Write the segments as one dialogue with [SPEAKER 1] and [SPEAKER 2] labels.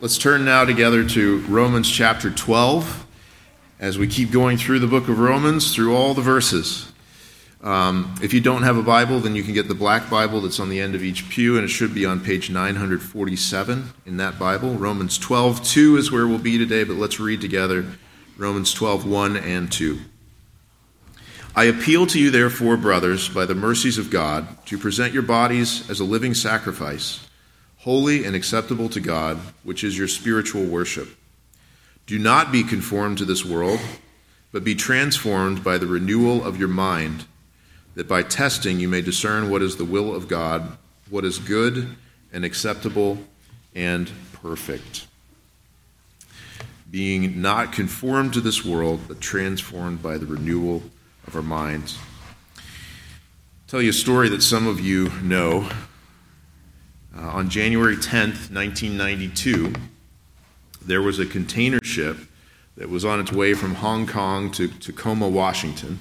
[SPEAKER 1] Let's turn now together to Romans chapter 12 as we keep going through the book of Romans through all the verses. Um, if you don't have a Bible, then you can get the black Bible that's on the end of each pew, and it should be on page 947 in that Bible. Romans 12, 2 is where we'll be today, but let's read together Romans 12, 1 and 2. I appeal to you, therefore, brothers, by the mercies of God, to present your bodies as a living sacrifice, holy and acceptable to God, which is your spiritual worship. Do not be conformed to this world, but be transformed by the renewal of your mind that by testing you may discern what is the will of God, what is good and acceptable and perfect. Being not conformed to this world, but transformed by the renewal of our minds. I'll tell you a story that some of you know. Uh, on January 10th, 1992, there was a container ship that was on its way from Hong Kong to Tacoma, Washington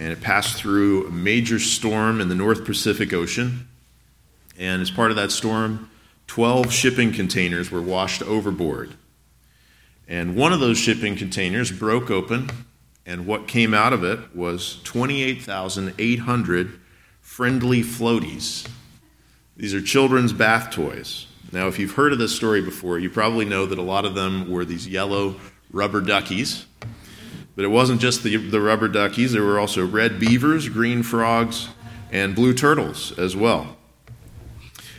[SPEAKER 1] and it passed through a major storm in the North Pacific Ocean. And as part of that storm, 12 shipping containers were washed overboard. And one of those shipping containers broke open, and what came out of it was 28,800 friendly floaties. These are children's bath toys. Now, if you've heard of this story before, you probably know that a lot of them were these yellow rubber duckies but it wasn't just the, the rubber duckies, there were also red beavers, green frogs, and blue turtles as well.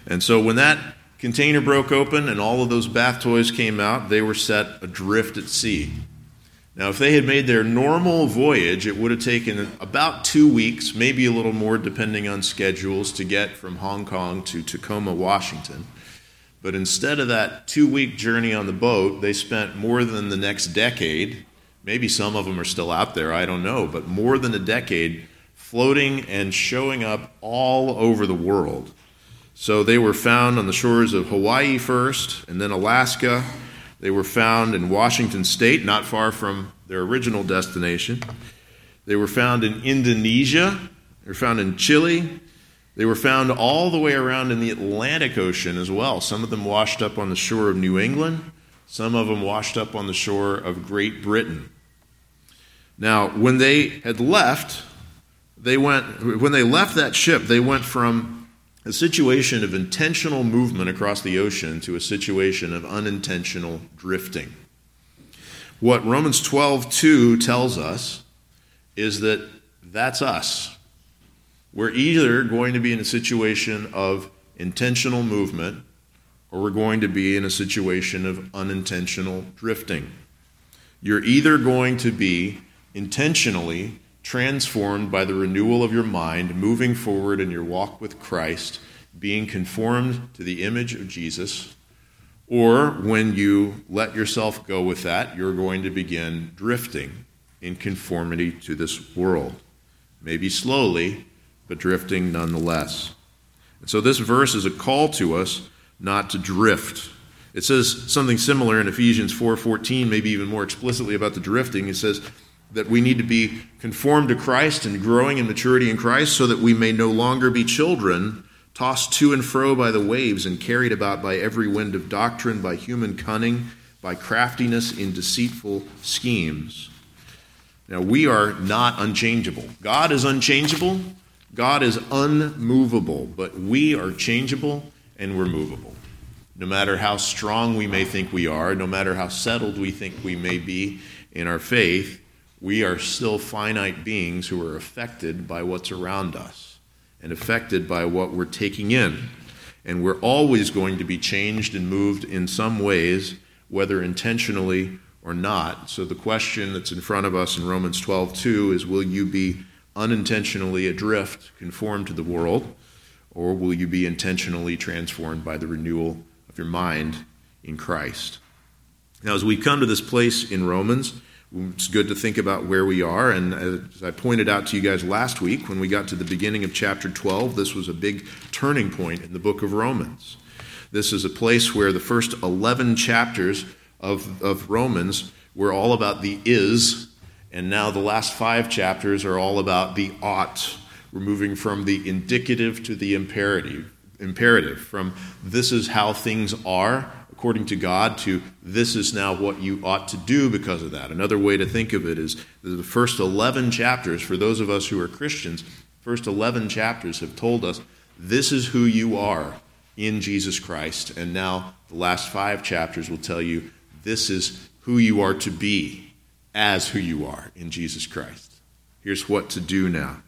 [SPEAKER 1] And so when that container broke open and all of those bath toys came out, they were set adrift at sea. Now, if they had made their normal voyage, it would have taken about two weeks, maybe a little more depending on schedules, to get from Hong Kong to Tacoma, Washington. But instead of that two week journey on the boat, they spent more than the next decade Maybe some of them are still out there, I don't know, but more than a decade floating and showing up all over the world. So they were found on the shores of Hawaii first, and then Alaska. They were found in Washington state, not far from their original destination. They were found in Indonesia. They were found in Chile. They were found all the way around in the Atlantic Ocean as well. Some of them washed up on the shore of New England. Some of them washed up on the shore of Great Britain. Now, when they had left, they went when they left that ship, they went from a situation of intentional movement across the ocean to a situation of unintentional drifting. What Romans 12:2 tells us is that that's us. We're either going to be in a situation of intentional movement or we're going to be in a situation of unintentional drifting. You're either going to be intentionally transformed by the renewal of your mind, moving forward in your walk with Christ, being conformed to the image of Jesus, or when you let yourself go with that, you're going to begin drifting in conformity to this world. Maybe slowly, but drifting nonetheless. And so this verse is a call to us not to drift. It says something similar in Ephesians 4:14, maybe even more explicitly about the drifting. It says that we need to be conformed to Christ and growing in maturity in Christ so that we may no longer be children tossed to and fro by the waves and carried about by every wind of doctrine, by human cunning, by craftiness in deceitful schemes. Now, we are not unchangeable. God is unchangeable, God is unmovable, but we are changeable and we're movable. No matter how strong we may think we are, no matter how settled we think we may be in our faith, we are still finite beings who are affected by what's around us and affected by what we're taking in. And we're always going to be changed and moved in some ways, whether intentionally or not. So the question that's in front of us in Romans 12:2 is will you be unintentionally adrift, conformed to the world? Or will you be intentionally transformed by the renewal of your mind in Christ? Now, as we come to this place in Romans, it's good to think about where we are. And as I pointed out to you guys last week, when we got to the beginning of chapter 12, this was a big turning point in the book of Romans. This is a place where the first 11 chapters of, of Romans were all about the is, and now the last five chapters are all about the ought we're moving from the indicative to the imperative, imperative from this is how things are according to God to this is now what you ought to do because of that. Another way to think of it is the first 11 chapters, for those of us who are Christians, first 11 chapters have told us this is who you are in Jesus Christ. And now the last five chapters will tell you this is who you are to be as who you are in Jesus Christ. Here's what to do now.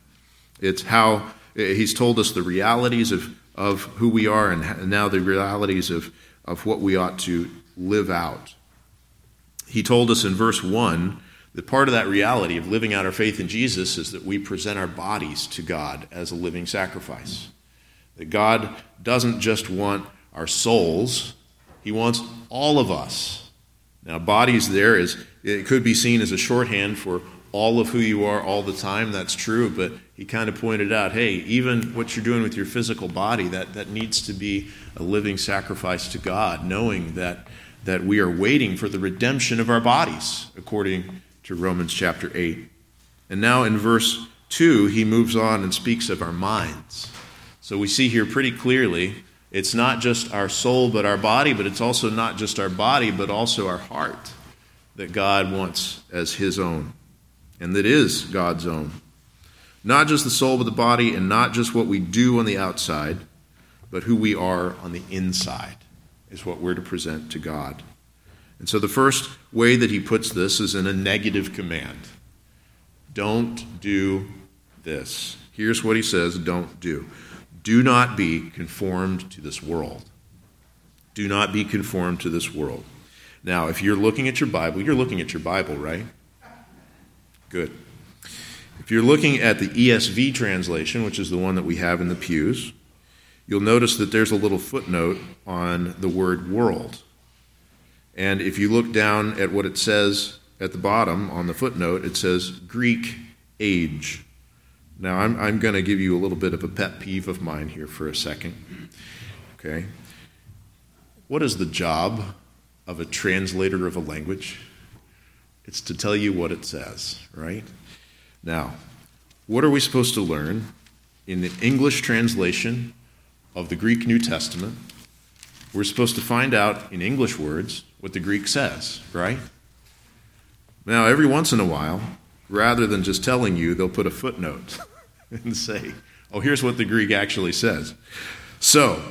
[SPEAKER 1] It's how he's told us the realities of, of who we are and now the realities of, of what we ought to live out. He told us in verse 1 that part of that reality of living out our faith in Jesus is that we present our bodies to God as a living sacrifice. That God doesn't just want our souls, He wants all of us. Now, bodies there is, it could be seen as a shorthand for all of who you are all the time. That's true, but he kind of pointed out hey, even what you're doing with your physical body, that, that needs to be a living sacrifice to God, knowing that, that we are waiting for the redemption of our bodies, according to Romans chapter 8. And now in verse 2, he moves on and speaks of our minds. So we see here pretty clearly it's not just our soul but our body, but it's also not just our body but also our heart that God wants as his own and that is God's own. Not just the soul but the body and not just what we do on the outside, but who we are on the inside is what we're to present to God. And so the first way that he puts this is in a negative command. Don't do this. Here's what he says don't do. Do not be conformed to this world. Do not be conformed to this world. Now, if you're looking at your Bible, you're looking at your Bible, right? Good. If you're looking at the ESV translation, which is the one that we have in the pews, you'll notice that there's a little footnote on the word world. And if you look down at what it says at the bottom on the footnote, it says Greek age. Now, I'm, I'm going to give you a little bit of a pet peeve of mine here for a second. Okay? What is the job of a translator of a language? It's to tell you what it says, right? Now, what are we supposed to learn in the English translation of the Greek New Testament? We're supposed to find out in English words what the Greek says, right? Now, every once in a while, rather than just telling you, they'll put a footnote and say, oh, here's what the Greek actually says. So,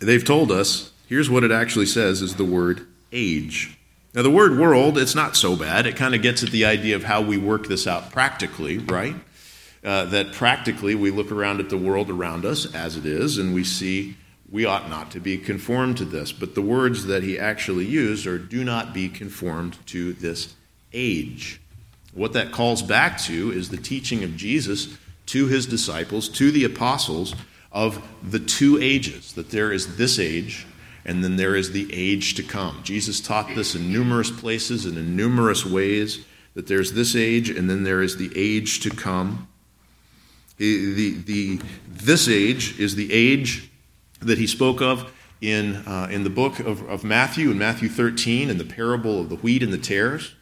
[SPEAKER 1] they've told us, here's what it actually says is the word age. Now, the word world, it's not so bad. It kind of gets at the idea of how we work this out practically, right? Uh, that practically we look around at the world around us as it is and we see we ought not to be conformed to this. But the words that he actually used are do not be conformed to this age. What that calls back to is the teaching of Jesus to his disciples, to the apostles, of the two ages that there is this age and then there is the age to come. Jesus taught this in numerous places and in numerous ways that there's this age and then there is the age to come. The, the, the this age is the age that he spoke of in, uh, in the book of, of Matthew, in Matthew 13, in the parable of the wheat and the tares,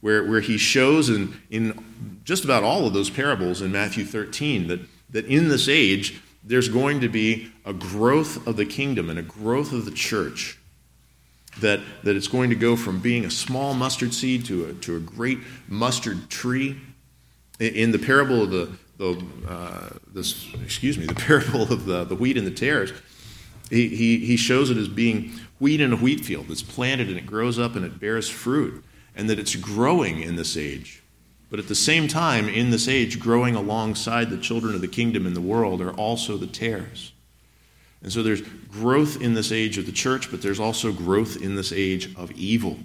[SPEAKER 1] where, where he shows in, in just about all of those parables in Matthew 13 that, that in this age, there's going to be a growth of the kingdom and a growth of the church. That, that it's going to go from being a small mustard seed to a, to a great mustard tree. In the parable of the, the uh, this, excuse me, the parable of the, the wheat and the tares, he, he, he shows it as being wheat in a wheat field that's planted and it grows up and it bears fruit, and that it's growing in this age. But at the same time, in this age, growing alongside the children of the kingdom in the world are also the tares. And so there's growth in this age of the church, but there's also growth in this age of evil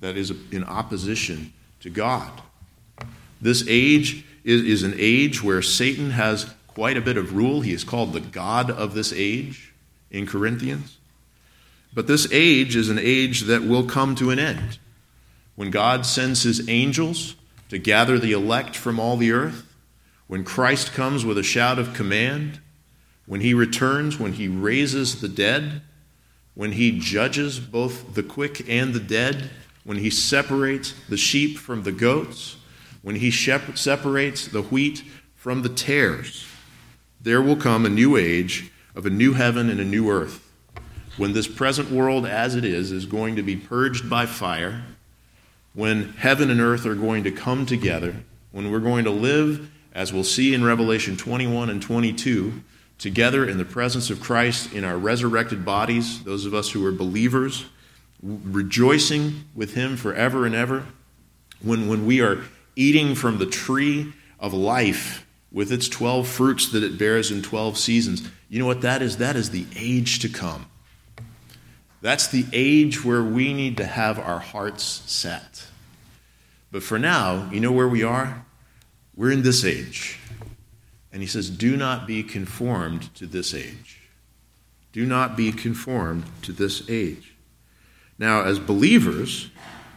[SPEAKER 1] that is in opposition to God. This age is, is an age where Satan has quite a bit of rule. He is called the God of this age in Corinthians. But this age is an age that will come to an end. When God sends his angels to gather the elect from all the earth, when Christ comes with a shout of command, when he returns, when he raises the dead, when he judges both the quick and the dead, when he separates the sheep from the goats, when he separates the wheat from the tares, there will come a new age of a new heaven and a new earth. When this present world as it is is going to be purged by fire, when heaven and earth are going to come together, when we're going to live, as we'll see in Revelation 21 and 22, together in the presence of Christ in our resurrected bodies, those of us who are believers, rejoicing with Him forever and ever, when, when we are eating from the tree of life with its 12 fruits that it bears in 12 seasons. You know what that is? That is the age to come. That's the age where we need to have our hearts set. But for now, you know where we are? We're in this age. And he says, Do not be conformed to this age. Do not be conformed to this age. Now, as believers,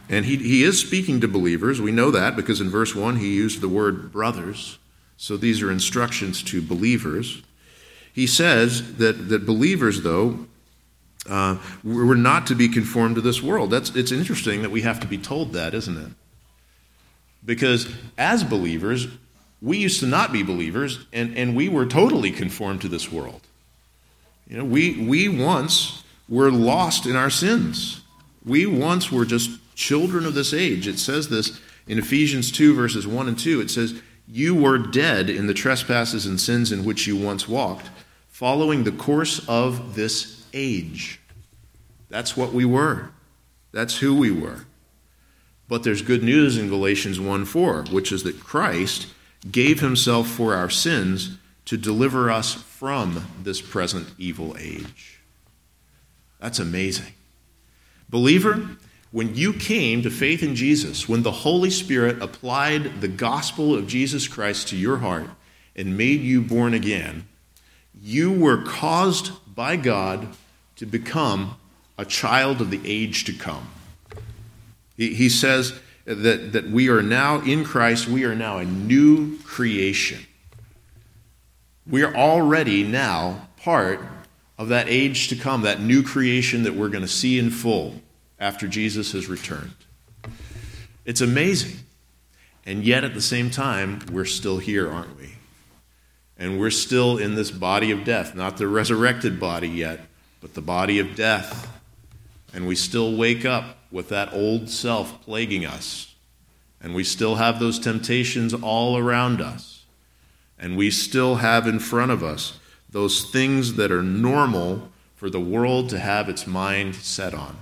[SPEAKER 1] and he, he is speaking to believers, we know that because in verse 1 he used the word brothers. So these are instructions to believers. He says that, that believers, though, uh, we're not to be conformed to this world. That's, it's interesting that we have to be told that, isn't it? Because as believers, we used to not be believers, and, and we were totally conformed to this world. You know, we, we once were lost in our sins. We once were just children of this age. It says this in Ephesians 2, verses 1 and 2. It says, You were dead in the trespasses and sins in which you once walked, following the course of this age. That's what we were. That's who we were. But there's good news in Galatians 1 4, which is that Christ gave himself for our sins to deliver us from this present evil age. That's amazing. Believer, when you came to faith in Jesus, when the Holy Spirit applied the gospel of Jesus Christ to your heart and made you born again, you were caused by God to become a child of the age to come. He, he says that, that we are now in Christ, we are now a new creation. We are already now part of that age to come, that new creation that we're going to see in full after Jesus has returned. It's amazing. And yet, at the same time, we're still here, aren't we? And we're still in this body of death, not the resurrected body yet, but the body of death. And we still wake up with that old self plaguing us. And we still have those temptations all around us. And we still have in front of us those things that are normal for the world to have its mind set on.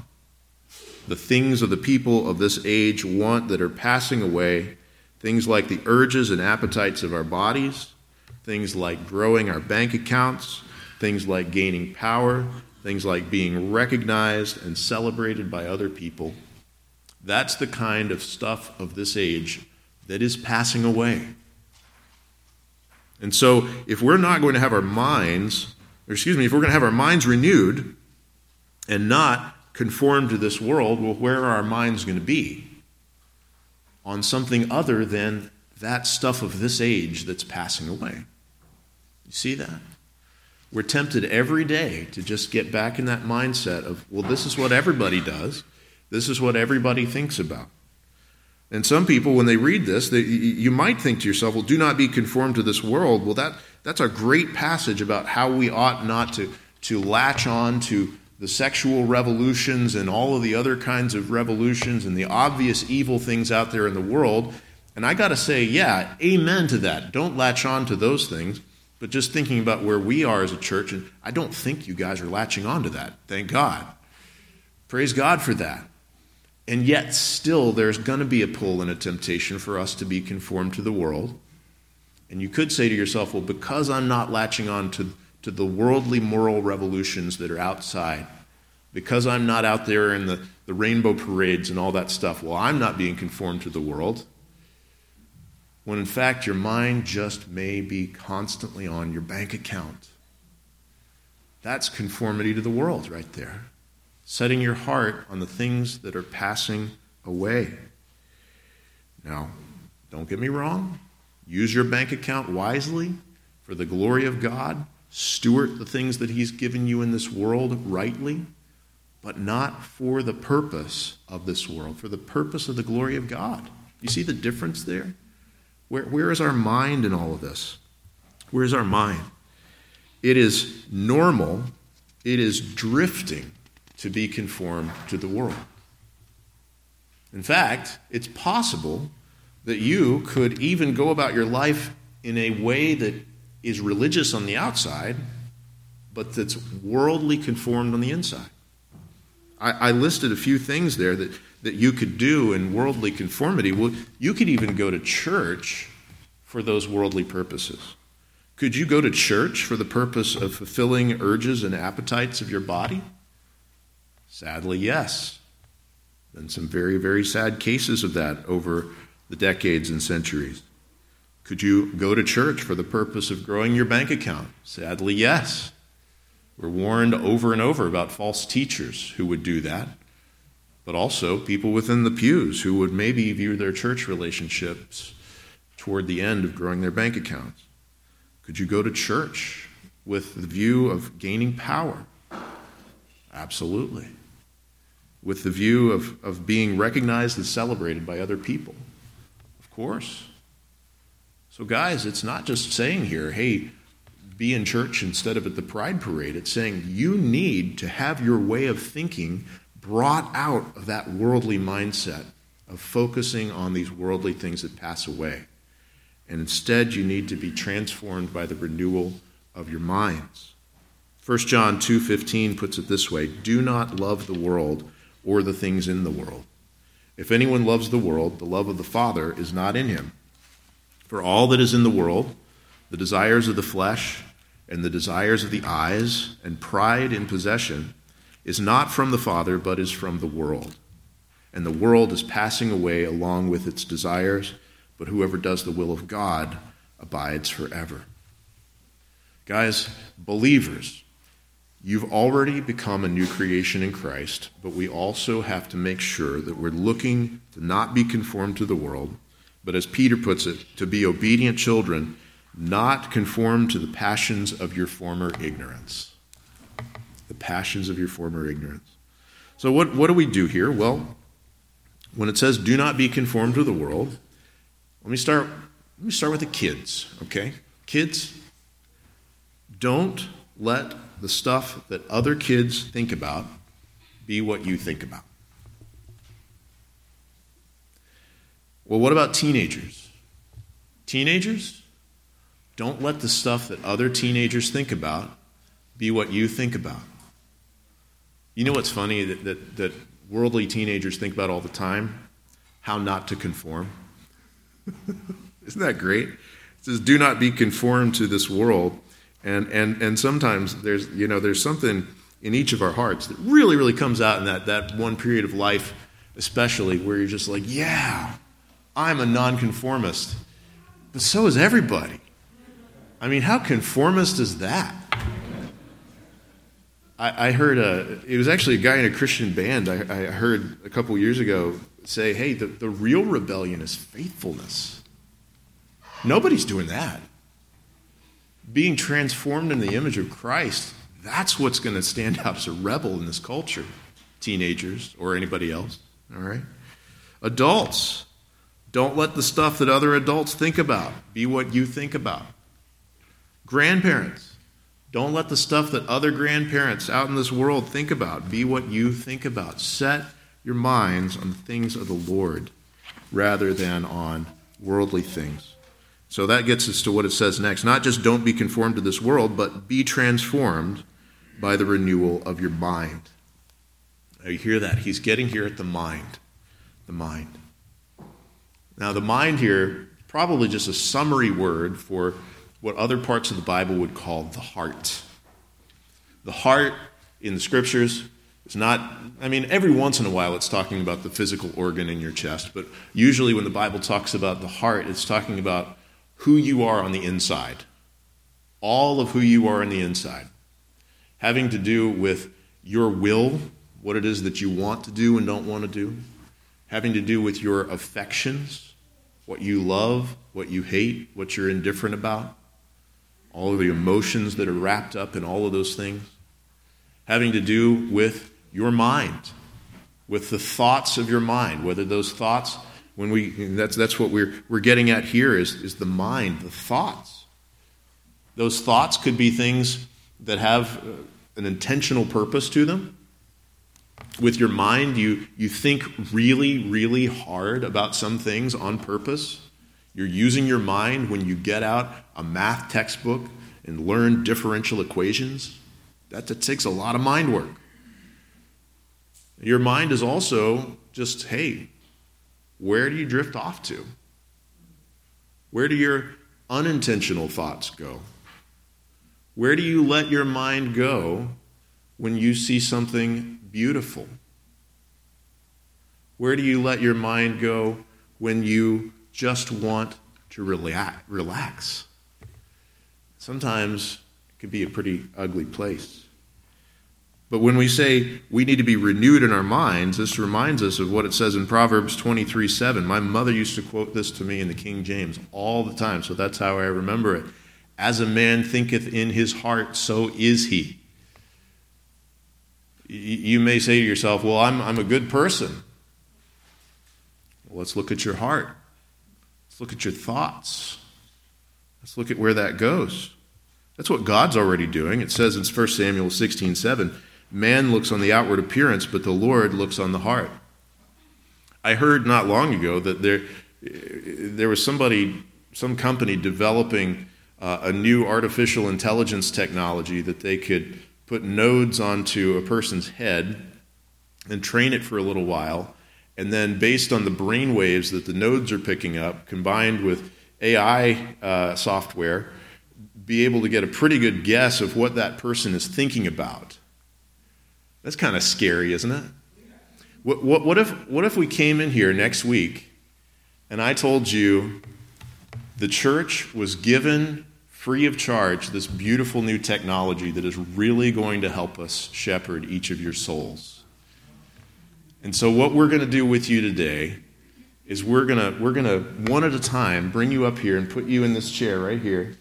[SPEAKER 1] The things of the people of this age want that are passing away, things like the urges and appetites of our bodies, things like growing our bank accounts, things like gaining power, things like being recognized and celebrated by other people. That's the kind of stuff of this age that is passing away. And so, if we're not going to have our minds, or excuse me, if we're going to have our minds renewed and not conform to this world, well, where are our minds going to be? On something other than that stuff of this age that's passing away. You see that? We're tempted every day to just get back in that mindset of, well, this is what everybody does, this is what everybody thinks about. And some people, when they read this, they, you might think to yourself, well, do not be conformed to this world. Well, that, that's a great passage about how we ought not to, to latch on to the sexual revolutions and all of the other kinds of revolutions and the obvious evil things out there in the world. And I got to say, yeah, amen to that. Don't latch on to those things. But just thinking about where we are as a church, and I don't think you guys are latching on to that. Thank God. Praise God for that. And yet, still, there's going to be a pull and a temptation for us to be conformed to the world. And you could say to yourself, well, because I'm not latching on to, to the worldly moral revolutions that are outside, because I'm not out there in the, the rainbow parades and all that stuff, well, I'm not being conformed to the world when in fact your mind just may be constantly on your bank account. That's conformity to the world right there. Setting your heart on the things that are passing away. Now, don't get me wrong. Use your bank account wisely for the glory of God. Steward the things that He's given you in this world rightly, but not for the purpose of this world, for the purpose of the glory of God. You see the difference there? Where, where is our mind in all of this? Where is our mind? It is normal it is drifting to be conformed to the world. In fact, it's possible that you could even go about your life in a way that is religious on the outside, but that's worldly conformed on the inside. I, I listed a few things there that, that you could do in worldly conformity. Well, you could even go to church for those worldly purposes. Could you go to church for the purpose of fulfilling urges and appetites of your body? Sadly, yes. Been some very, very sad cases of that over the decades and centuries. Could you go to church for the purpose of growing your bank account? Sadly, yes. We're warned over and over about false teachers who would do that, but also people within the pews who would maybe view their church relationships toward the end of growing their bank accounts. Could you go to church with the view of gaining power? Absolutely. With the view of, of being recognized and celebrated by other people? Of course. So, guys, it's not just saying here, hey, be in church instead of at the pride parade. It's saying you need to have your way of thinking brought out of that worldly mindset of focusing on these worldly things that pass away. And instead, you need to be transformed by the renewal of your minds. 1 John 2:15 puts it this way, "Do not love the world or the things in the world. If anyone loves the world, the love of the Father is not in him. For all that is in the world, the desires of the flesh, and the desires of the eyes and pride in possession is not from the Father, but is from the world. And the world is passing away along with its desires, but whoever does the will of God abides forever. Guys, believers, you've already become a new creation in Christ, but we also have to make sure that we're looking to not be conformed to the world, but as Peter puts it, to be obedient children not conform to the passions of your former ignorance. The passions of your former ignorance. So, what, what do we do here? Well, when it says do not be conformed to the world, let me start, let me start with the kids, okay? Kids, don't let the stuff that other kids think about be what you think about. Well, what about teenagers? Teenagers, don't let the stuff that other teenagers think about be what you think about. You know what's funny that, that, that worldly teenagers think about all the time? How not to conform. Isn't that great? It says, do not be conformed to this world. And, and, and sometimes there's, you know, there's something in each of our hearts that really, really comes out in that, that one period of life, especially where you're just like, yeah, I'm a nonconformist. But so is everybody. I mean, how conformist is that? I, heard a, it was actually a guy in a Christian band I, I heard a couple years ago say, hey, the, the real rebellion is faithfulness. Nobody's doing that. Being transformed in the image of Christ, that's what's going to stand out as a rebel in this culture, teenagers or anybody else. All right? Adults, don't let the stuff that other adults think about be what you think about. Grandparents, don't let the stuff that other grandparents out in this world think about be what you think about. Set your minds on the things of the Lord rather than on worldly things. So that gets us to what it says next. Not just don't be conformed to this world, but be transformed by the renewal of your mind. Now you hear that? He's getting here at the mind. The mind. Now, the mind here, probably just a summary word for what other parts of the Bible would call the heart. The heart in the scriptures is not, I mean, every once in a while it's talking about the physical organ in your chest, but usually when the Bible talks about the heart, it's talking about who you are on the inside. All of who you are on the inside. Having to do with your will, what it is that you want to do and don't want to do. Having to do with your affections, what you love, what you hate, what you're indifferent about all of the emotions that are wrapped up in all of those things, having to do with your mind, with the thoughts of your mind, whether those thoughts, when we, that's, that's what we're, we're getting at here is, is the mind, the thoughts. Those thoughts could be things that have uh, an intentional purpose to them. With your mind, you, you think really, really hard about some things on purpose. You're using your mind when you get out a math textbook and learn differential equations. That, that takes a lot of mind work. Your mind is also just, hey, where do you drift off to? Where do your unintentional thoughts go? Where do you let your mind go when you see something beautiful? Where do you let your mind go when you just want to relax? Sometimes it can be a pretty ugly place. But when we say we need to be renewed in our minds, this reminds us of what it says in Proverbs 23 7. My mother used to quote this to me in the King James all the time, so that's how I remember it. As a man thinketh in his heart, so is he. You may say to yourself, Well, I'm, I'm a good person. Well, let's look at your heart. Look at your thoughts. Let's look at where that goes. That's what God's already doing. It says in 1 Samuel 16 7. Man looks on the outward appearance, but the Lord looks on the heart. I heard not long ago that there, there was somebody, some company developing uh, a new artificial intelligence technology that they could put nodes onto a person's head and train it for a little while. And then, based on the brain waves that the nodes are picking up, combined with AI uh, software, be able to get a pretty good guess of what that person is thinking about. That's kind of scary, isn't it? What, what, what, if, what if we came in here next week and I told you the church was given free of charge this beautiful new technology that is really going to help us shepherd each of your souls? And so, what we're going to do with you today is we're going to, we're going to, one at a time, bring you up here and put you in this chair right here.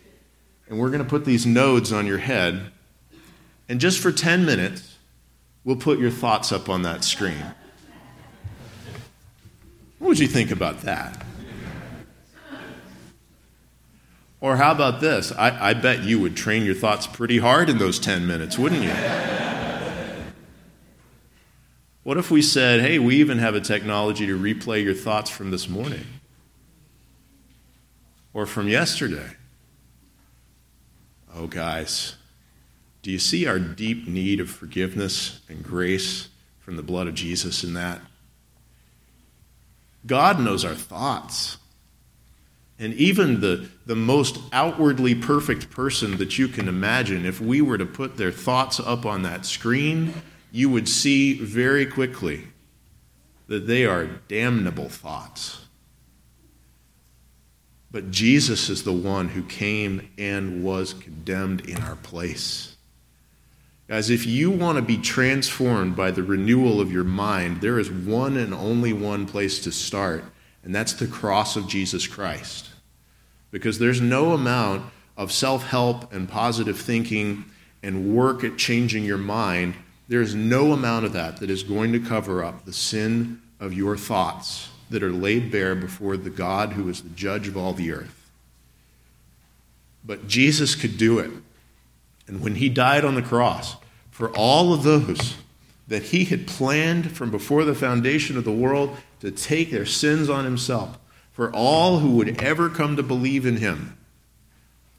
[SPEAKER 1] And we're going to put these nodes on your head. And just for 10 minutes, We'll put your thoughts up on that screen. What would you think about that? Or how about this? I, I, bet you would train your thoughts pretty hard in those 10 minutes, wouldn't you? What if we said, hey, we even have a technology to replay your thoughts from this morning or from yesterday? Oh, guys, do you see our deep need of forgiveness and grace from the blood of Jesus in that? God knows our thoughts. And even the, the most outwardly perfect person that you can imagine, if we were to put their thoughts up on that screen, you would see very quickly that they are damnable thoughts. But Jesus is the one who came and was condemned in our place. Guys, if you want to be transformed by the renewal of your mind, there is one and only one place to start, and that's the cross of Jesus Christ. Because there's no amount of self help and positive thinking and work at changing your mind, there's no amount of that that is going to cover up the sin of your thoughts that are laid bare before the God who is the judge of all the earth. But Jesus could do it. And when he died on the cross, for all of those that he had planned from before the foundation of the world to take their sins on himself, for all who would ever come to believe in him,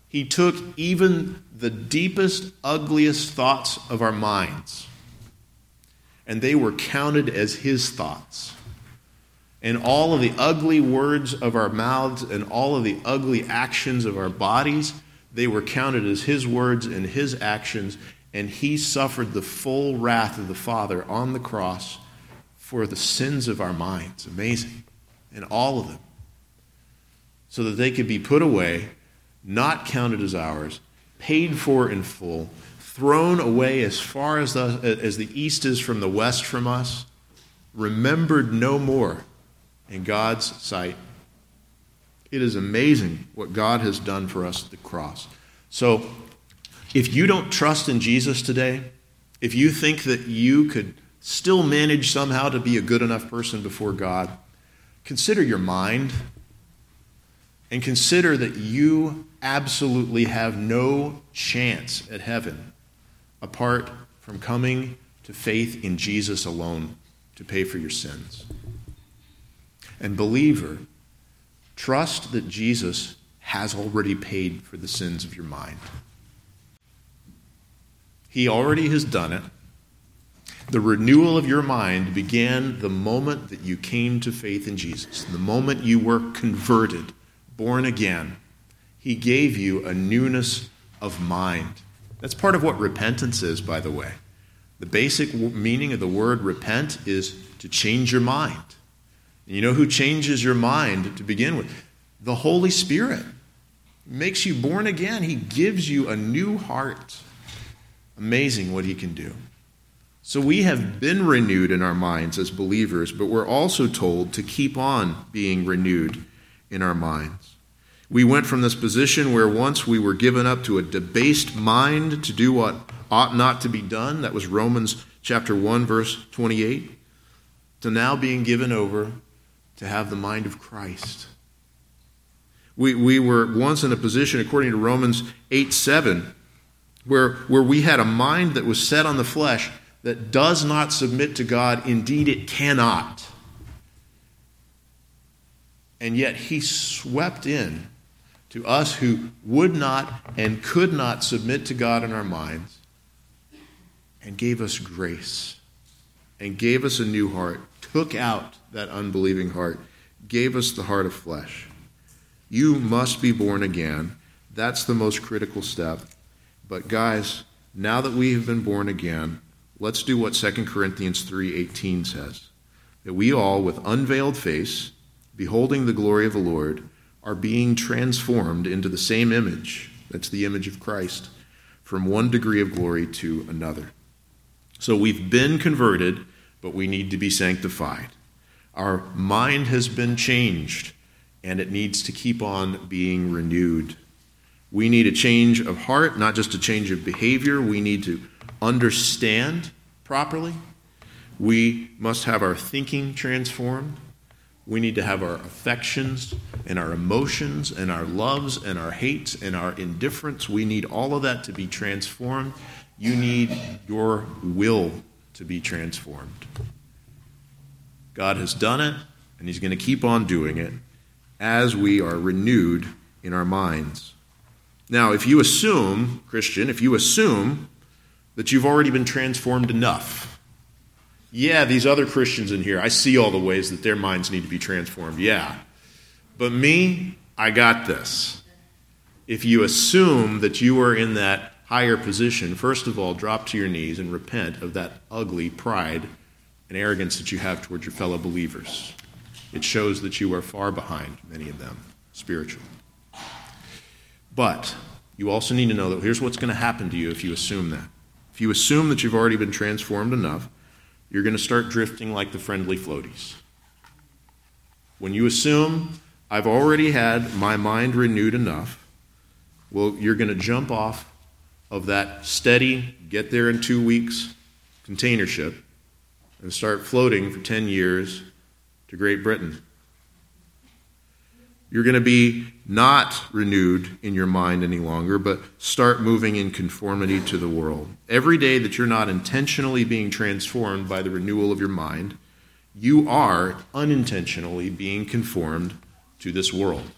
[SPEAKER 1] he took even the deepest, ugliest thoughts of our minds, and they were counted as his thoughts. And all of the ugly words of our mouths and all of the ugly actions of our bodies they were counted as his words and his actions, and he suffered the full wrath of the Father on the cross for the sins of our minds. Amazing. And all of them. So that they could be put away, not counted as ours, paid for in full, thrown away as far as the, as the east is from the west from us, remembered no more in God's sight it is amazing what God has done for us at the cross. So, if you don't trust in Jesus today, if you think that you could still manage somehow to be a good enough person before God, consider your mind and consider that you absolutely have no chance at heaven apart from coming to faith in Jesus alone to pay for your sins. And, believer, trust that Jesus has already paid for the sins of your mind. He already has done it. The renewal of your mind began the moment that you came to faith in Jesus, the moment you were converted, born again. He gave you a newness of mind. That's part of what repentance is, by the way. The basic meaning of the word repent is to change your mind. And you know who changes your mind to begin with? The Holy Spirit. Makes you born again. He gives you a new heart. Amazing what He can do. So we have been renewed in our minds as believers, but we're also told to keep on being renewed in our minds. We went from this position where once we were given up to a debased mind to do what ought not to be done, that was Romans chapter 1 verse 28, to now being given over to have the mind of Christ. We, we were once in a position, according to Romans 8 7, where, where we had a mind that was set on the flesh that does not submit to God, indeed it cannot. And yet he swept in to us who would not and could not submit to God in our minds and gave us grace and gave us a new heart, took out that unbelieving heart, gave us the heart of flesh. You must be born again. That's the most critical step. But guys, now that we have been born again, let's do what 2 Corinthians 3:18 says. That we all with unveiled face, beholding the glory of the Lord, are being transformed into the same image, that's the image of Christ, from one degree of glory to another. So we've been converted, but we need to be sanctified. Our mind has been changed, and it needs to keep on being renewed. We need a change of heart, not just a change of behavior. We need to understand properly. We must have our thinking transformed. We need to have our affections and our emotions and our loves and our hates and our indifference. We need all of that to be transformed. You need your will to be transformed. God has done it, and He's going to keep on doing it as we are renewed in our minds. Now, if you assume, Christian, if you assume that you've already been transformed enough, yeah, these other Christians in here, I see all the ways that their minds need to be transformed. Yeah. But me, I got this. If you assume that you are in that higher position, first of all, drop to your knees and repent of that ugly pride and arrogance that you have towards your fellow believers. It shows that you are far behind many of them spiritually. But you also need to know that here's what's going to happen to you if you assume that. If you assume that you've already been transformed enough, you're going to start drifting like the friendly floaties. When you assume, I've already had my mind renewed enough, well, you're going to jump off of that steady, get there in two weeks container ship and start floating for 10 years to Great Britain you're going to be not renewed in your mind any longer, but start moving in conformity to the world. Every day that you're not intentionally being transformed by the renewal of your mind, you are unintentionally being conformed to this world.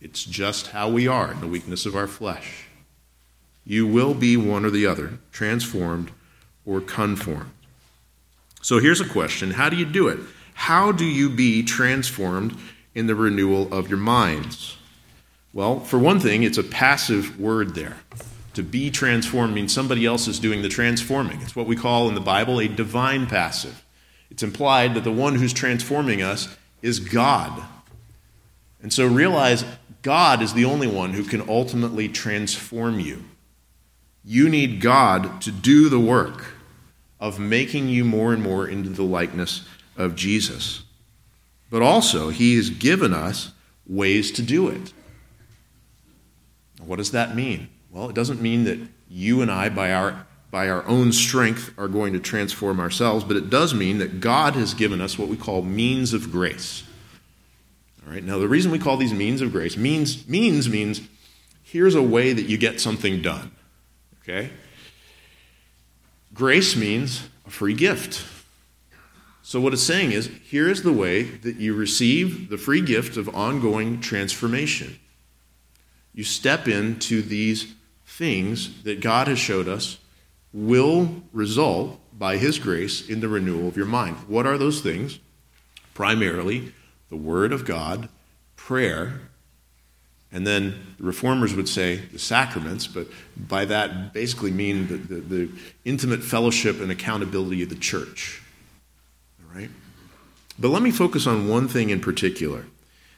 [SPEAKER 1] It's just how we are in the weakness of our flesh. You will be one or the other, transformed or conformed. So here's a question How do you do it? How do you be transformed in the renewal of your minds? Well, for one thing, it's a passive word there. To be transformed means somebody else is doing the transforming. It's what we call in the Bible a divine passive. It's implied that the one who's transforming us is God. And so realize God is the only one who can ultimately transform you. You need God to do the work of making you more and more into the likeness of Jesus. But also, He has given us ways to do it. What does that mean? Well, it doesn't mean that you and I, by our, by our own strength, are going to transform ourselves, but it does mean that God has given us what we call means of grace. All right, now the reason we call these means of grace means means means here's a way that you get something done. Okay? Grace means a free gift. So, what it's saying is here is the way that you receive the free gift of ongoing transformation. You step into these things that God has showed us will result by His grace in the renewal of your mind. What are those things? Primarily, the Word of God, prayer, and then the reformers would say the sacraments, but by that basically mean the, the, the intimate fellowship and accountability of the church right? But let me focus on one thing in particular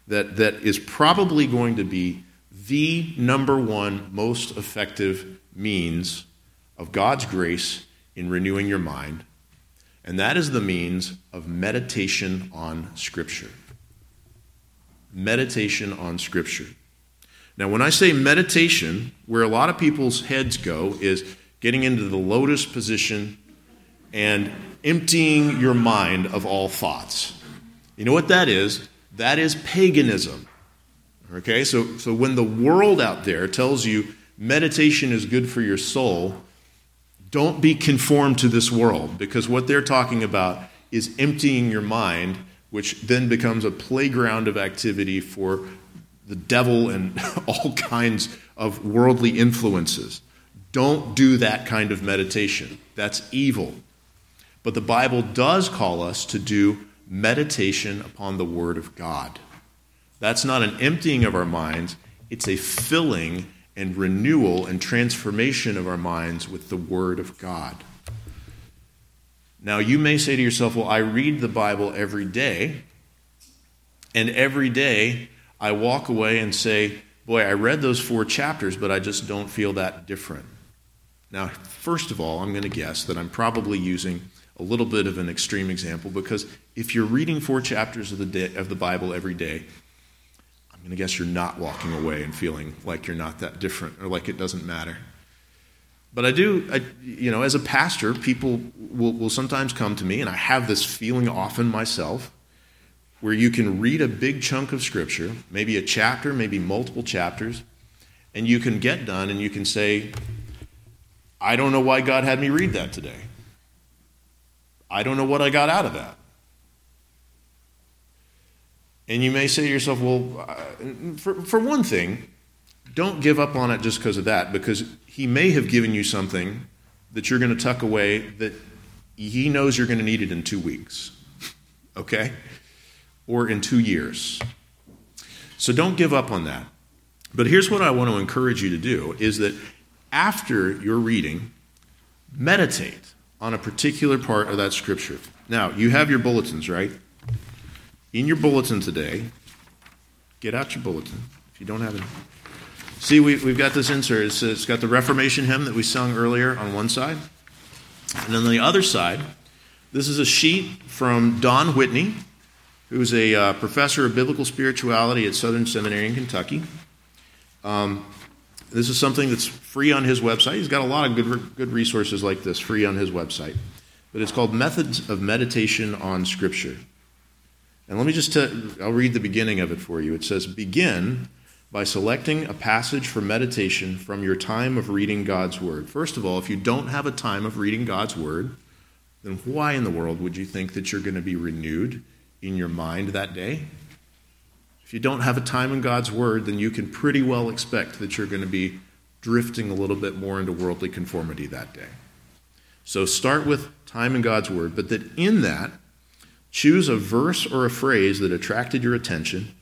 [SPEAKER 1] that, that is probably going to be the number one most effective means of God's grace in renewing your mind, and that is the means of meditation on Scripture. Meditation on Scripture. Now, when I say meditation, where a lot of people's heads go is getting into the lotus position and emptying your mind of all thoughts. You know what that is? That is paganism. Okay, so, so when the world out there tells you meditation is good for your soul, don't be conformed to this world because what they're talking about is emptying your mind, which then becomes a playground of activity for the devil and all kinds of worldly influences. Don't do that kind of meditation. That's evil. But the Bible does call us to do meditation upon the Word of God. That's not an emptying of our minds, it's a filling and renewal and transformation of our minds with the Word of God. Now, you may say to yourself, Well, I read the Bible every day, and every day I walk away and say, Boy, I read those four chapters, but I just don't feel that different. Now, first of all, I'm going to guess that I'm probably using a little bit of an extreme example because if you're reading four chapters of the, day, of the Bible every day, I'm going to guess you're not walking away and feeling like you're not that different or like it doesn't matter. But I do, I, you know, as a pastor, people will, will sometimes come to me, and I have this feeling often myself, where you can read a big chunk of Scripture, maybe a chapter, maybe multiple chapters, and you can get done and you can say, I don't know why God had me read that today. I don't know what I got out of that. And you may say to yourself, well, uh, for, for one thing, don't give up on it just because of that, because he may have given you something that you're going to tuck away that he knows you're going to need it in two weeks, okay? Or in two years. So don't give up on that. But here's what I want to encourage you to do is that after your reading, meditate on a particular part of that scripture. Now, you have your bulletins, right? In your bulletin today, get out your bulletin if you don't have it. See, we, have got this insert. It's, it's got the Reformation hymn that we sung earlier on one side. And then on the other side, this is a sheet from Don Whitney, who's a uh, professor of biblical spirituality at Southern Seminary in Kentucky. Um, this is something that's free on his website. He's got a lot of good, good resources like this free on his website. But it's called Methods of Meditation on Scripture. And let me just tell, I'll read the beginning of it for you. It says, Begin by selecting a passage for meditation from your time of reading God's Word. First of all, if you don't have a time of reading God's Word, then why in the world would you think that you're going to be renewed in your mind that day? If you don't have a time in God's Word, then you can pretty well expect that you're going to be drifting a little bit more into worldly conformity that day. So start with time in God's Word, but that in that, choose a verse or a phrase that attracted your attention,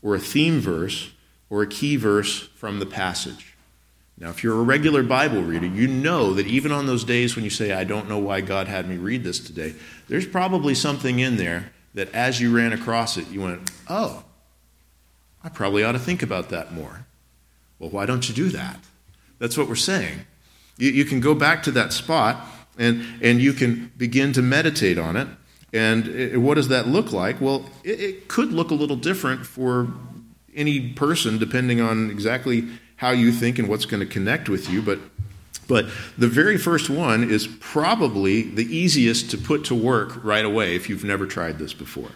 [SPEAKER 1] or a theme verse, or a key verse from the passage. Now, if you're a regular Bible reader, you know that even on those days when you say, I don't know why God had me read this today, there's probably something in there that as you ran across it, you went, oh, I probably ought to think about that more. Well, why don't you do that? That's what we're saying. You, you can go back to that spot and, and you can begin to meditate on it. And it, what does that look like? Well, it, it could look a little different for any person depending on exactly how you think and what's going to connect with you. But, but the very first one is probably the easiest to put to work right away if you've never tried this before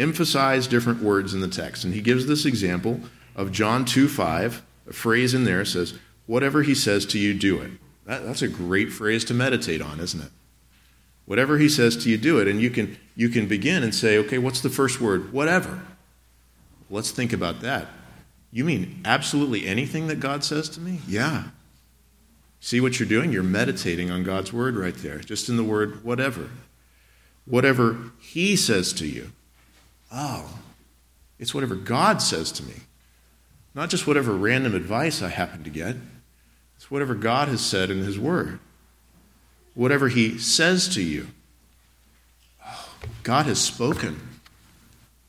[SPEAKER 1] emphasize different words in the text. And he gives this example of John 2 5. A phrase in there says, Whatever he says to you, do it. That, that's a great phrase to meditate on, isn't it? Whatever he says to you, do it. And you can, you can begin and say, okay, what's the first word? Whatever. Let's think about that. You mean absolutely anything that God says to me? Yeah. See what you're doing? You're meditating on God's word right there, just in the word whatever. Whatever He says to you. Oh, it's whatever God says to me. Not just whatever random advice I happen to get. It's whatever God has said in His Word. Whatever He says to you. Oh, God has spoken.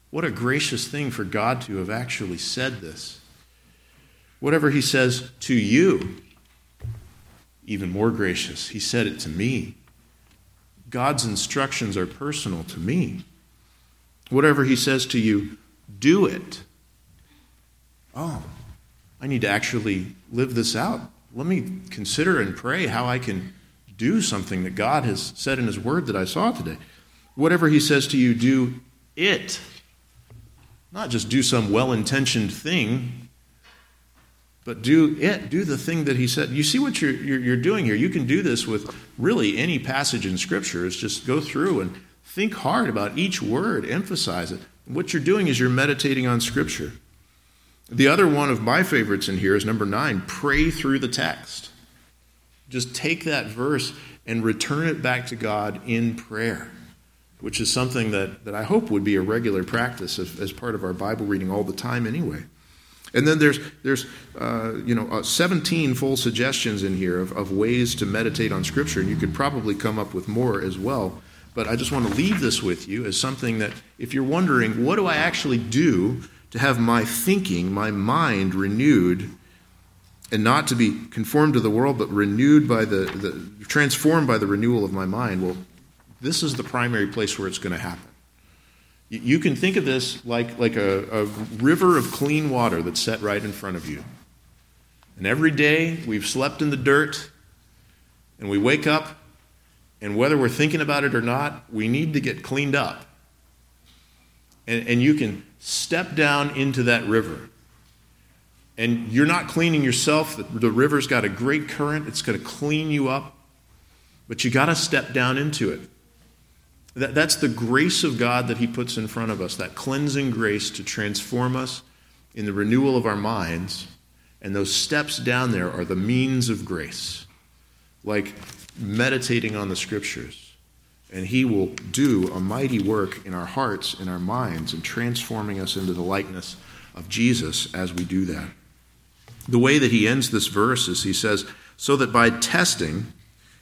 [SPEAKER 1] What a gracious thing for God to have actually said this. Whatever He says to you, even more gracious. He said it to me. God's instructions are personal to me. Whatever He says to you, do it. Oh, I need to actually live this out. Let me consider and pray how I can do something that God has said in His Word that I saw today. Whatever He says to you, do it. Not just do some well intentioned thing, but do it. Do the thing that He said. You see what you're, you're, you're doing here? You can do this with really any passage in Scripture. Is just go through and think hard about each word, emphasize it. What you're doing is you're meditating on Scripture. The other one of my favorites in here is number nine pray through the text. Just take that verse and return it back to God in prayer, which is something that, that I hope would be a regular practice as, as part of our Bible reading all the time anyway. And then there's, there's uh, you know, uh, 17 full suggestions in here of, of ways to meditate on Scripture, and you could probably come up with more as well. But I just want to leave this with you as something that, if you're wondering, what do I actually do to have my thinking, my mind renewed, and not to be conformed to the world, but renewed by the, the transformed by the renewal of my mind, well, this is the primary place where it's going to happen. You can think of this like, like a, a river of clean water that's set right in front of you. And every day we've slept in the dirt, and we wake up and whether we're thinking about it or not, we need to get cleaned up. And, and you can step down into that river. And you're not cleaning yourself. The, river's got a great current, it's going to clean you up. But you got to step down into it. That, that's the grace of God that He puts in front of us, that cleansing grace to transform us in the renewal of our minds. And those steps down there are the means of grace. Like meditating on the scriptures. And he will do a mighty work in our hearts, in our minds, and transforming us into the likeness of Jesus as we do that. The way that he ends this verse is he says, So that by testing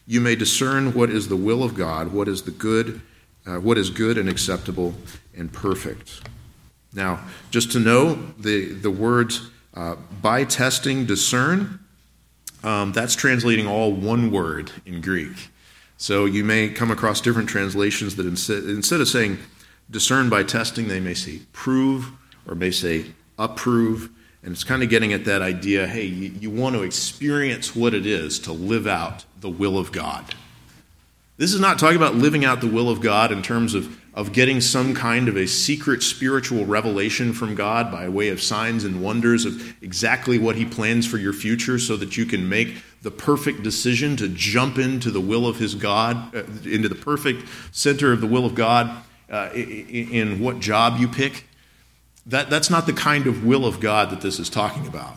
[SPEAKER 1] you may discern what is the will of God, what is the good, uh, what is good and acceptable and perfect. Now, just to know, the, the words uh, by testing, discern, um, that's translating all one word in Greek. So you may come across different translations that instead of saying discern by testing, they may say prove or may say approve. And it's kind of getting at that idea hey, you, you want to experience what it is to live out the will of God. This is not talking about living out the will of God in terms of, of getting some kind of a secret spiritual revelation from God by way of signs and wonders of exactly what He plans for your future so that you can make the perfect decision to jump into the will of His God, uh, into the perfect center of the will of God uh, in, in what job you pick. That, that's not the kind of will of God that this is talking about.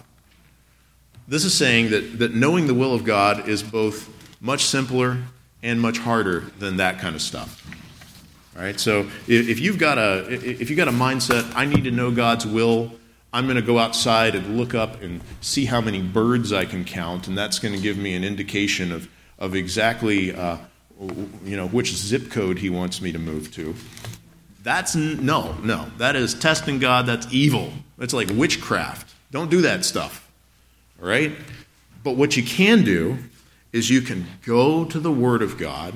[SPEAKER 1] This is saying that, that knowing the will of God is both much simpler and much harder than that kind of stuff. All right, so if you've got a if you've got a mindset, I need to know God's will. I'm going to go outside and look up and see how many birds I can count, and that's going to give me an indication of of exactly uh, you know which zip code He wants me to move to. That's no, no. That is testing God. That's evil. That's like witchcraft. Don't do that stuff. All right. But what you can do is you can go to the Word of God,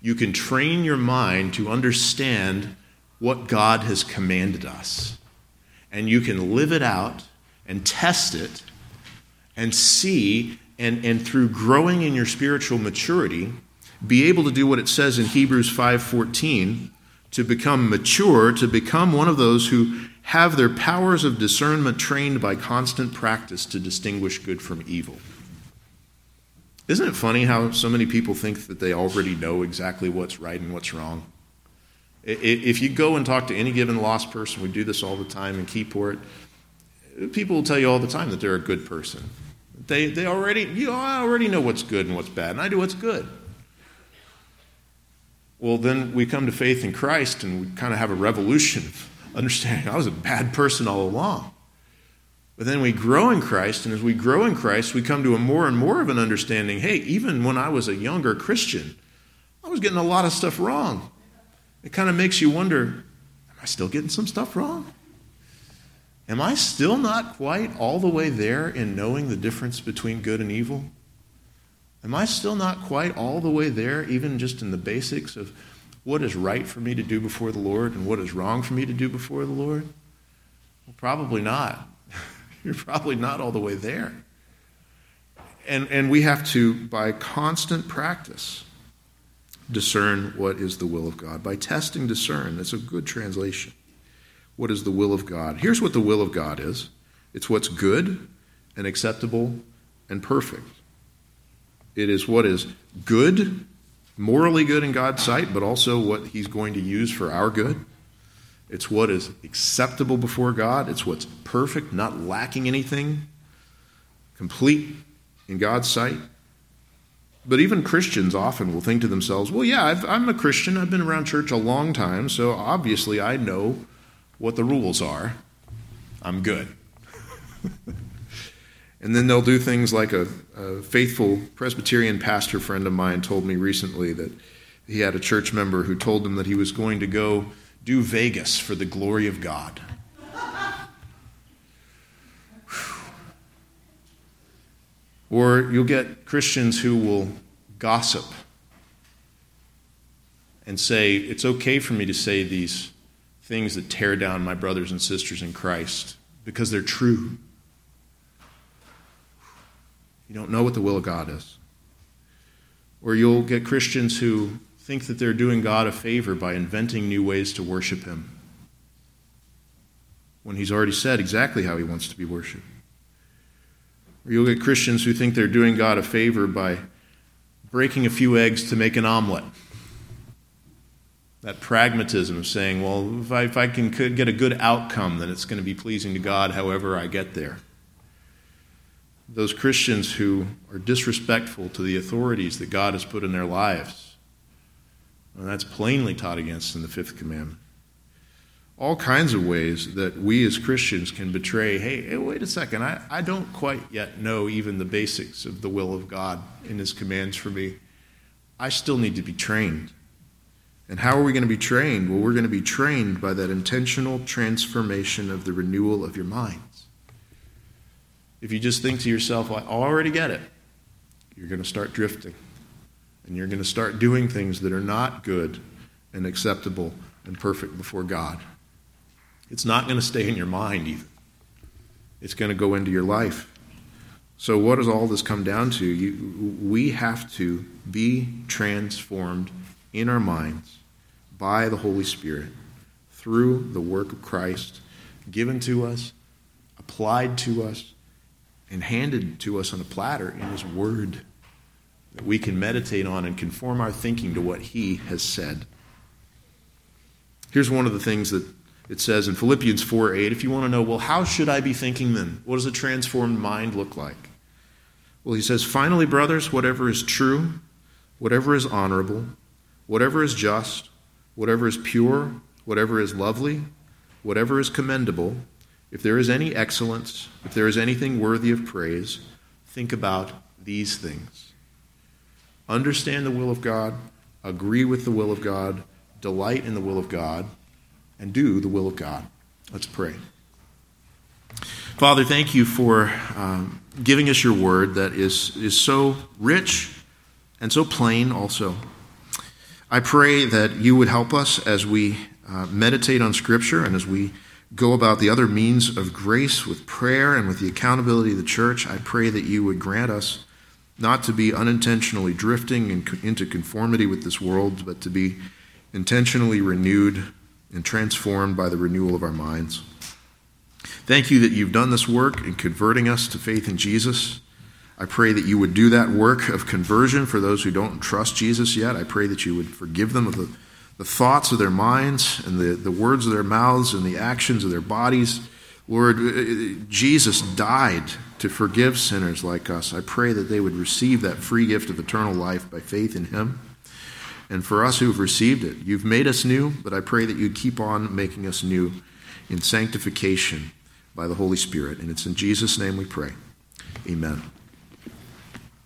[SPEAKER 1] you can train your mind to understand what God has commanded us, and you can live it out and test it and see, and, and through growing in your spiritual maturity, be able to do what it says in Hebrews 5:14 to become mature, to become one of those who have their powers of discernment trained by constant practice to distinguish good from evil. Isn't it funny how so many people think that they already know exactly what's right and what's wrong? If you go and talk to any given lost person, we do this all the time in Keyport, people will tell you all the time that they're a good person. They, they already, you already know what's good and what's bad, and I do what's good. Well, then we come to faith in Christ and we kind of have a revolution of understanding I was a bad person all along. But then we grow in Christ, and as we grow in Christ, we come to a more and more of an understanding hey, even when I was a younger Christian, I was getting a lot of stuff wrong. It kind of makes you wonder am I still getting some stuff wrong? Am I still not quite all the way there in knowing the difference between good and evil? Am I still not quite all the way there, even just in the basics of what is right for me to do before the Lord and what is wrong for me to do before the Lord? Well, probably not. You're probably not all the way there. And, and we have to, by constant practice, discern what is the will of God. By testing, discern. That's a good translation. What is the will of God? Here's what the will of God is it's what's good and acceptable and perfect. It is what is good, morally good in God's sight, but also what He's going to use for our good. It's what is acceptable before God. It's what's perfect, not lacking anything, complete in God's sight. But even Christians often will think to themselves, well, yeah, i am a Christian. I've been around church a long time, so obviously I know what the rules are. I'm good. and then they'll do things like a, a faithful Presbyterian pastor friend of mine told me recently that he had a church member who told him that he was going to go do Vegas for the glory of God. Or you'll get Christians who will gossip and say, it's okay for me to say these things that tear down my brothers and sisters in Christ because they're true. You don't know what the will of God is. Or you'll get Christians who think that they're doing God a favor by inventing new ways to worship Him when He's already said exactly how He wants to be worshiped. Or you'll get Christians who think they're doing God a favor by breaking a few eggs to make an omelet. That pragmatism of saying, well, if I, if I can get a good outcome, then it's going to be pleasing to God however I get there. Those Christians who are disrespectful to the authorities that God has put in their lives and that's plainly taught against in the fifth commandment. All kinds of ways that we as Christians can betray hey, hey wait a second, I, I don't quite yet know even the basics of the will of God in His commands for me. I still need to be trained. And how are we going to be trained? Well, we're going to be trained by that intentional transformation of the renewal of your minds. If you just think to yourself, well, I already get it, you're going to start drifting and you're going to start doing things that are not good and acceptable and perfect before God. It's not going to stay in your mind even. It's going to go into your life. So, what does all this come down to? You, we have to be transformed in our minds by the Holy Spirit through the work of Christ given to us, applied to us, and handed to us on a platter in His Word that we can meditate on and conform our thinking to what he has said. Here's one of the things that it says in Philippians 4 8. If you want to know, well, how should I be thinking then? What does a transformed mind look like? Well, he says, finally, brothers, whatever is true, whatever is honorable, whatever is just, whatever is pure, whatever is lovely, whatever is commendable, if there is any excellence, if there is anything worthy of praise, think about these things understand the will of God, agree with the will of God, delight in the will of God, and do the will of God. Let's pray. Father, thank you for um, giving us your word that is, is so rich and so plain also. I pray that you would help us as we uh, meditate on Scripture and as we go about the other means of grace with prayer and with the accountability of the church. I pray that you would grant us not to be unintentionally drifting into conformity with this world, but to be intentionally renewed and transformed by the renewal of our minds. Thank you that you've done this work in converting us to faith in Jesus. I pray that you would do that work of conversion for those who don't trust Jesus yet. I pray that you would forgive them of the, the thoughts of their minds and the, the words of their mouths and the actions of their bodies. Lord, uh, uh, Jesus died to forgive sinners like us. I pray that they would receive that free gift of eternal life by faith in Him. And for us who've received it, you've made us new, but I pray that you'd keep on making us new in sanctification by the Holy Spirit. And it's in Jesus' name we pray. Amen.